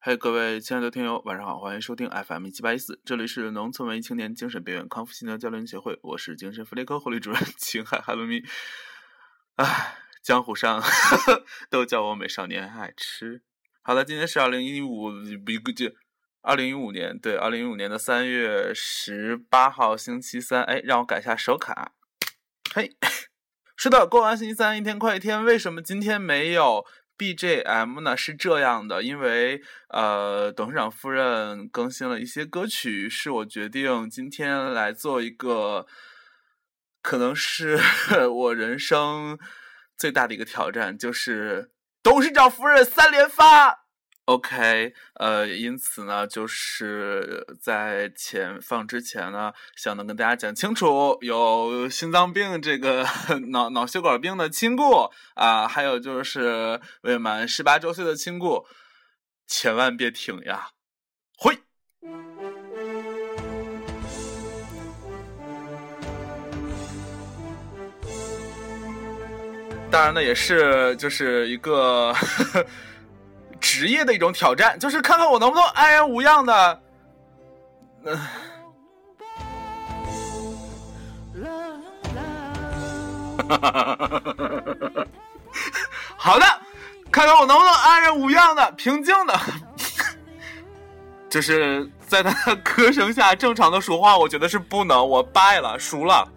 嘿，各位亲爱的听友，晚上好，欢迎收听 FM 一七八一四，这里是农村文艺青年精神病院康复心疗交流协会，我是精神福利科护理主任 秦海哈罗咪。唉，江湖上 都叫我美少年爱吃。好了，今天是二零一五一个就二零一五年，对，二零一五年的三月十八号星期三。哎，让我改下手卡。嘿，是的，过完星期三，一天快一天。为什么今天没有？BGM 呢是这样的，因为呃，董事长夫人更新了一些歌曲，是我决定今天来做一个，可能是 我人生最大的一个挑战，就是董事长夫人三连发。OK，呃，因此呢，就是在前放之前呢，想能跟大家讲清楚，有心脏病这个脑脑血管病的亲故啊，还有就是未满十八周岁的亲故，千万别听呀！会。当然呢，也是就是一个。呵呵职业的一种挑战，就是看看我能不能安然无恙的。嗯 好的，看看我能不能安然无恙的、平静的，就是在他的歌声下正常的说话。我觉得是不能，我败了，输了。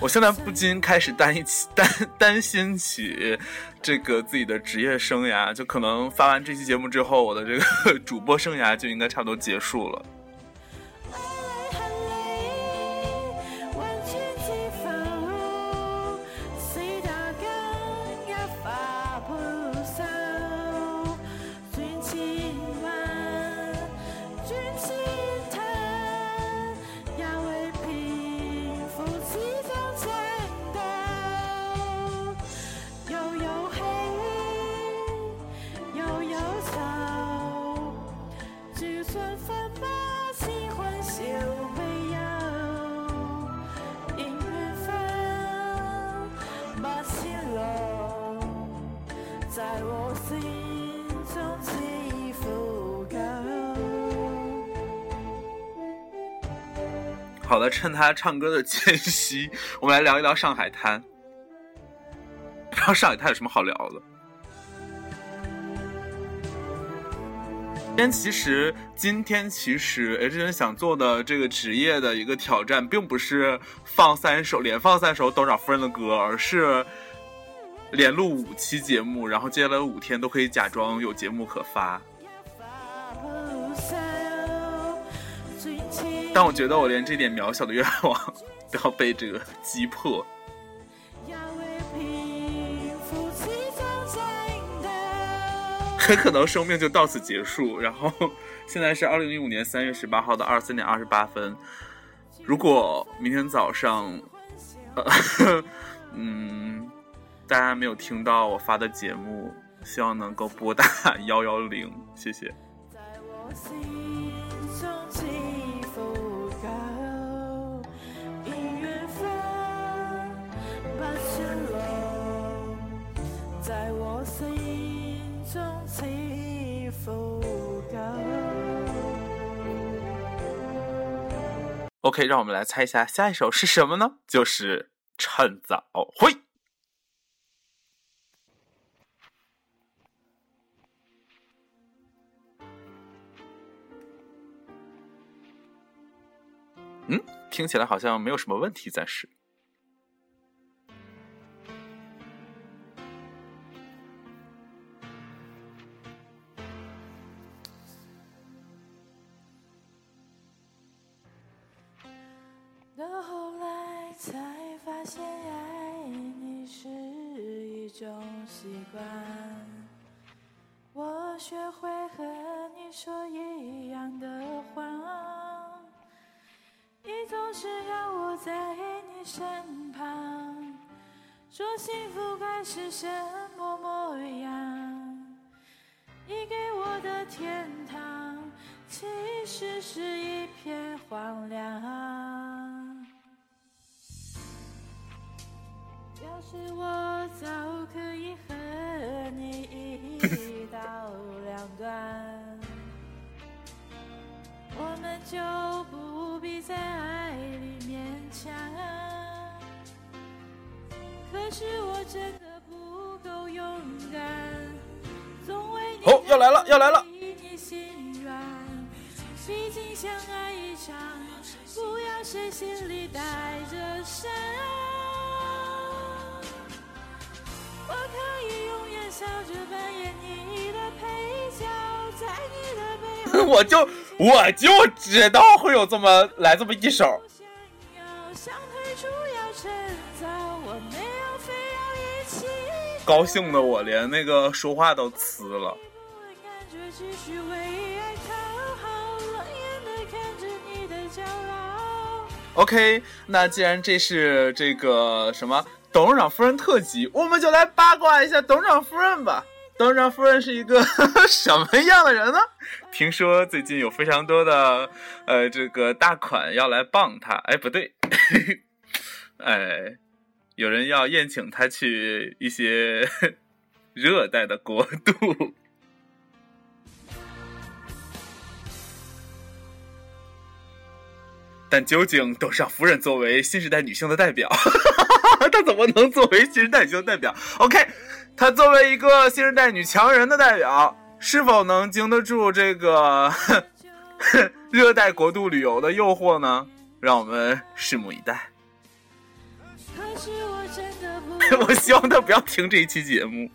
我现在不禁开始担起担担心起这个自己的职业生涯，就可能发完这期节目之后，我的这个 主播生涯就应该差不多结束了。好的，趁他唱歌的间隙，我们来聊一聊上海滩。不知道上海滩有什么好聊的？今天其实，今天其实 H 人想做的这个职业的一个挑战，并不是放三首连放三首董事长夫人的歌，而是连录五期节目，然后接下来五天都可以假装有节目可发。但我觉得我连这点渺小的愿望 都要被这个击破，很可能生命就到此结束。然后 现在是二零一五年三月十八号的二十三点二十八分。如果明天早上，呃，嗯，大家没有听到我发的节目，希望能够拨打幺幺零，谢谢。在我心 OK，让我们来猜一下下一首是什么呢？就是《趁早会》。嗯，听起来好像没有什么问题，暂时。种习惯，我学会和你说一样的话，你总是让我在你身旁，说幸福该是什么模样？你给我的天堂。其实是一片荒凉。我早可以和你一刀两断，我们就不必在爱里勉强。可是我真的不够勇敢，总为你哦要来了要来了你心软。毕竟相爱一场，不要谁心里带着伤。我可以永远笑着扮演你的配角，在你的背后我就我就知道会有这么来这么一首。高兴的我连那个说话都呲了。OK，那既然这是这个什么董事长夫人特辑，我们就来八卦一下董事长夫人吧。董事长夫人是一个 什么样的人呢？听说最近有非常多的呃这个大款要来傍她，哎不对，哎，有人要宴请她去一些 热带的国度。但究竟董事长夫人作为新时代女性的代表，她怎么能作为新时代女性代表？OK，她作为一个新时代女强人的代表，是否能经得住这个 热带国度旅游的诱惑呢？让我们拭目以待。我真的不我希望她不要听这一期节目，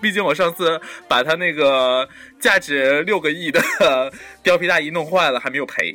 毕竟我上次把她那个价值六个亿的 貂皮大衣弄坏了，还没有赔。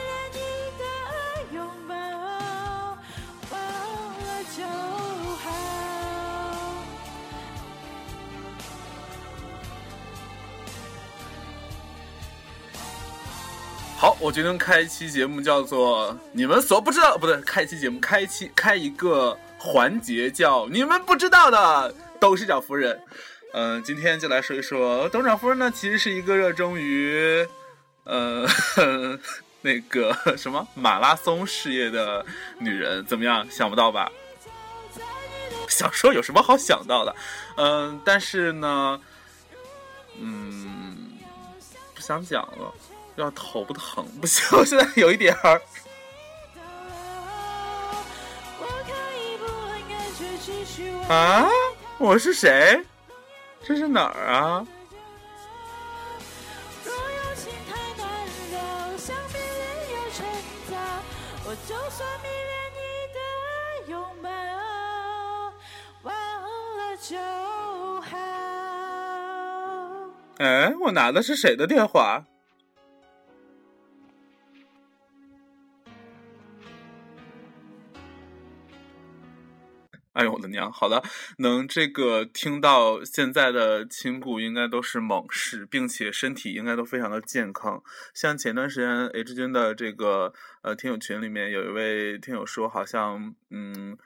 好，我决定开一期节目，叫做“你们所不知道”，不对，开一期节目，开一期开一个环节，叫“你们不知道的董事长夫人”。嗯、今天就来说一说董事长夫人呢，其实是一个热衷于，呃，那个什么马拉松事业的女人。怎么样？想不到吧？想说有什么好想到的？嗯、但是呢，嗯，不想讲了。要头不疼，不行，我现在有一点儿。我可以不问感觉，继续为啊，我是谁？这是哪儿啊？若有情太难了，想别人要趁早，我就算迷恋你的拥抱，忘了就好。哎，我拿的是谁的电话？哎呦我的娘！好的，能这个听到现在的亲故应该都是猛士，并且身体应该都非常的健康。像前段时间 H 君的这个呃听友群里面有一位听友说，好像嗯，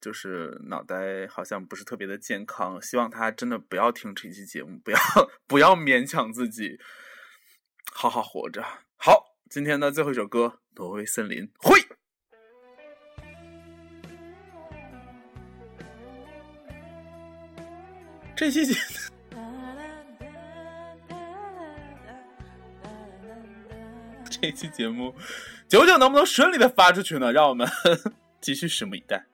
就是脑袋好像不是特别的健康，希望他真的不要听这期节目，不要不要勉强自己，好好活着。好，今天的最后一首歌《挪威森林》，会。这期节这期节目 九九能不能顺利的发出去呢？让我们 继续拭目以待。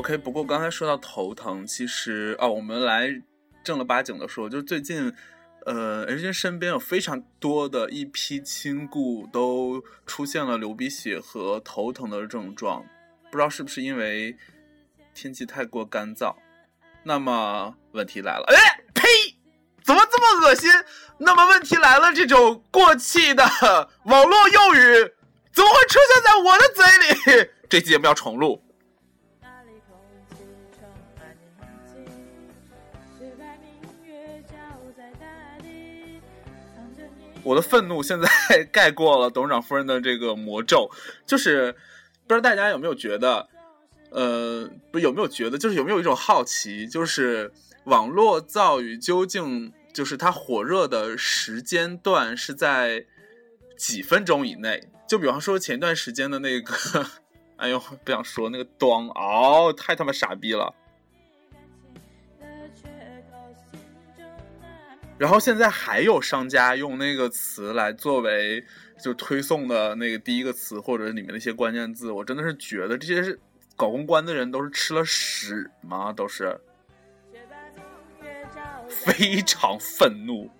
OK，不过刚才说到头疼，其实啊，我们来正儿八经的说，就是最近，呃人家身边有非常多的一批亲故都出现了流鼻血和头疼的症状，不知道是不是因为天气太过干燥。那么问题来了，哎，呸！怎么这么恶心？那么问题来了，这种过气的网络用语怎么会出现在我的嘴里？这期节目要重录。我的愤怒现在盖过了董事长夫人的这个魔咒，就是不知道大家有没有觉得，呃，不有没有觉得，就是有没有一种好奇，就是网络造语究竟就是它火热的时间段是在几分钟以内？就比方说前段时间的那个，哎呦，不想说那个端哦，太他妈傻逼了。然后现在还有商家用那个词来作为就推送的那个第一个词，或者里面的一些关键字，我真的是觉得这些是搞公关的人都是吃了屎吗？都是 非常愤怒。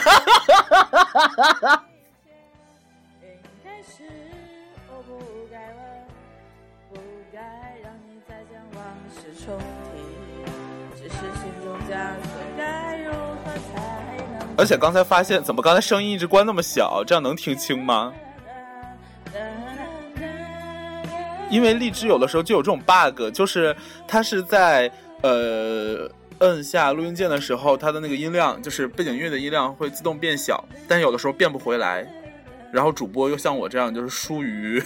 而且刚才发现，怎么刚才声音一直关那么小？这样能听清吗？因为荔枝有的时候就有这种 bug，就是它是在呃摁下录音键的时候，它的那个音量就是背景音乐的音量会自动变小，但有的时候变不回来。然后主播又像我这样就是疏于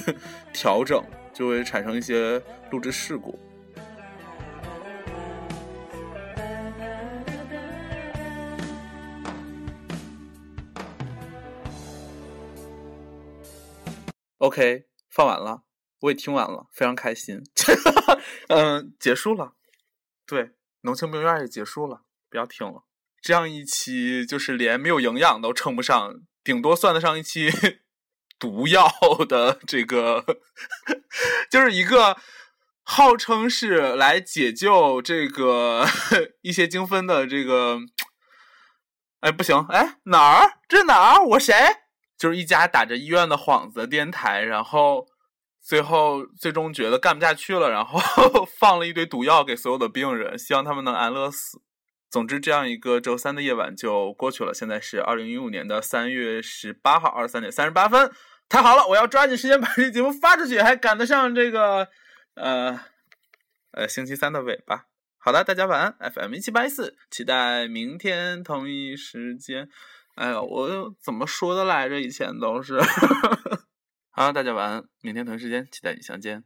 调整，就会产生一些录制事故。OK，放完了，我也听完了，非常开心。嗯，结束了，对，浓情蜜院也结束了，不要听了。这样一期就是连没有营养都称不上，顶多算得上一期 毒药的这个，就是一个号称是来解救这个 一些精分的这个。哎，不行，哎，哪儿？这是哪儿？我谁？就是一家打着医院的幌子的电台，然后最后最终觉得干不下去了，然后 放了一堆毒药给所有的病人，希望他们能安乐死。总之，这样一个周三的夜晚就过去了。现在是二零一五年的三月十八号二十三点三十八分，太好了！我要抓紧时间把这节目发出去，还赶得上这个呃呃星期三的尾巴。好的，大家晚安，FM 一七八一四，期待明天同一时间。哎呀，我怎么说的来着？以前都是。好，大家晚安，明天同一时间期待你相见。